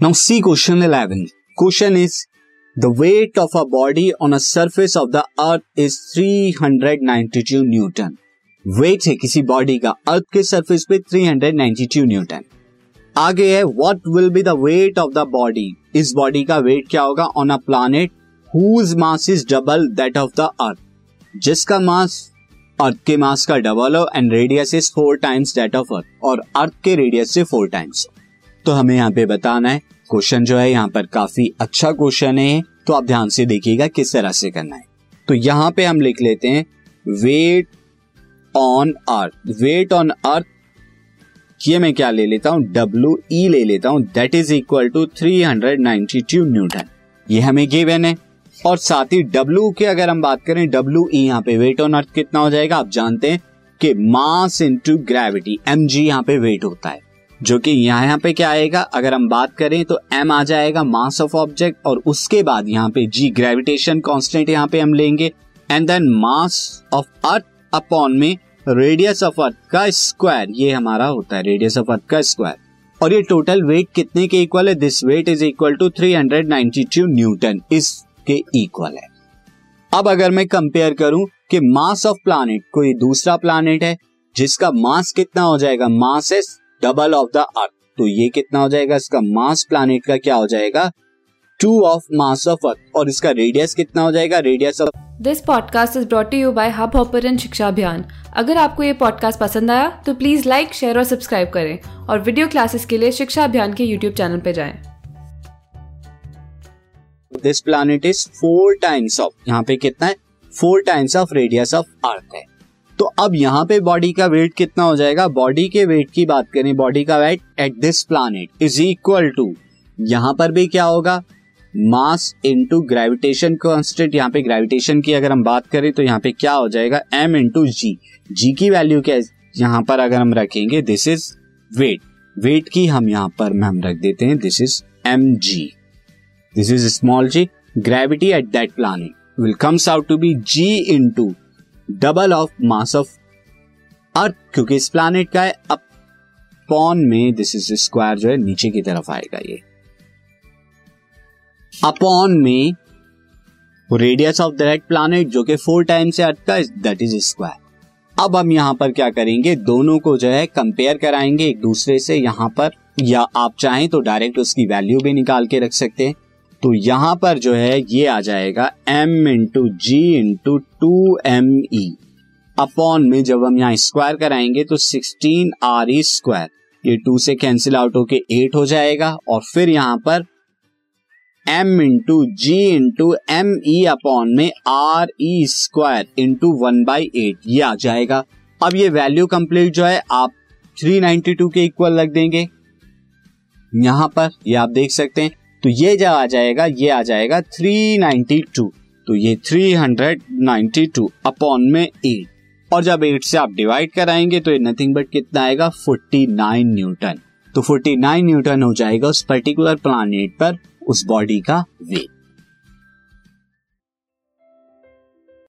Now see question eleven question is the weight of a body on a surface of the earth is 392 newton weight है किसी body का अर्थ के surface पे 392 newton आगे है what will be the weight of the body इस body का weight क्या होगा? On a planet whose mass is double that of the earth जिसका मास अर्थ के मास का डबल हो and radius is four times that of earth और earth के रेडियस से फोर टाइम्स तो हमें यहाँ पे बताना है, क्वेश्चन जो है यहाँ पर काफ़ी अच्छा क्वेश्चन है तो आप ध्यान से देखिएगा किस तरह से करना है। तो यहाँ पे हम लिख लेते हैं weight on earth weight on earth ये मैं क्या ले लेता हूँ? डब्ल्यू ई e ले लेता हूँ that is equal to three hundred ninety two newton ये हमें गिवन है। और साथ ही डब्ल्यू की अगर हम बात करें डब्ल्यू ई e यहाँ पे वेट ऑन अर्थ कितना हो जाएगा? आप जानते हैं कि mass into gravity M G यहाँ पे वेट होता है। जो कि यहाँ यहाँ पे क्या आएगा? अगर हम बात करें तो एम आ जाएगा मास ऑफ़ ऑब्जेक्ट और उसके बाद यहाँ पे जी ग्रेविटेशन कांस्टेंट यहाँ पे हम लेंगे। And then mass of earth upon में रेडियस ऑफ़ अर्थ का स्क्वायर ये हमारा होता है रेडियस ऑफ़ अर्थ का स्क्वायर और ये टोटल वेट कितने के इक्वल है? This weight is equal to 392 newton इसके इक्वल है। अब अगर मैं कंपेयर करूँ कि मास ऑफ़ प्लानिट कोई दूसरा प्लानिट है, जिसका मास कितना हो जाएगा? Mass is double of the earth तो ये कितना हो जाएगा? इसका मास प्लानिट का क्या हो जाएगा? Two of mass of earth और इसका रेडियस कितना हो जाएगा? Radius of this podcast is brought you by hub hopper Shiksha Abhiyan अगर आपको ये पॉडकास्ट पसंद आया तो प्लीज़ लाइक शेयर और सब्सक्राइब करें। और वीडियो क्लासेस के लिए शिक्षा अभियान के यूट्यूब चैनल पर जाएँ। This planet is four times of यहाँ पे कितना है? Four times of radius of earth है। तो अब यहाँ पे बॉडी का वेट कितना हो जाएगा? बॉडी के वेट की बात करें बॉडी का weight at this planet is equal to यहाँ पर भी क्या होगा? मास इंटू ग्रेविटेशन कॉन्स्टेंट यहाँ पे ग्रेविटेशन की अगर हम बात करें तो यहाँ पे क्या हो जाएगा? एम इंटू जी जी की वैल्यू क्या है? यहाँ पर अगर हम रखेंगे दिस इज़ वेट वेट की हम यहाँ पर हम रख देते हैं this is M G this is small G gravity at that planet will comes out to be G into double of mass of earth क्योंकि इस प्लानिट का है अपॉन में दिस इज़ स्क्वायर जो है, नीचे की तरफ़ आएगा ये। अपॉन में रेडियस ऑफ़ दैट प्लानिट जो कि फोर टाइम्स है अर्थ का दैट इज़ स्क्वायर अब हम यहाँ पर क्या करेंगे, दोनों को जो है कंपेयर कराएँगे एक दूसरे से, यहाँ पर, या आप चाहें तो डायरेक्ट उसकी वैल्यू भी निकाल के रख सकते हैं। तो यहाँ पर जो है ये आ जाएगा m into G into two M E upon में जब हम यहाँ स्क्वायर कराएँगे तो 16 आर ई स्क्वायर ये टू से कैंसिल आउट होके एट हो जाएगा और फिर यहाँ पर m into G into M E upon में R E square into one by eight ये आ जाएगा। अब ये वैल्यू कंप्लीट जो है, आप 392 के इक्वल रख देंगे। यहाँ पर ये आप देख सकते हैं तो ये जो आ जाएगा, ये आ जाएगा 392 तो ये 392 अपॉन में 8 और जब 8 से आप डिवाइड कराएँगे तो ये नथिंग बट कितना आएगा? 49 न्यूटन तो 49 न्यूटन हो जाएगा उस पर्टिकुलर प्लानिट पर, उस बॉडी का वेट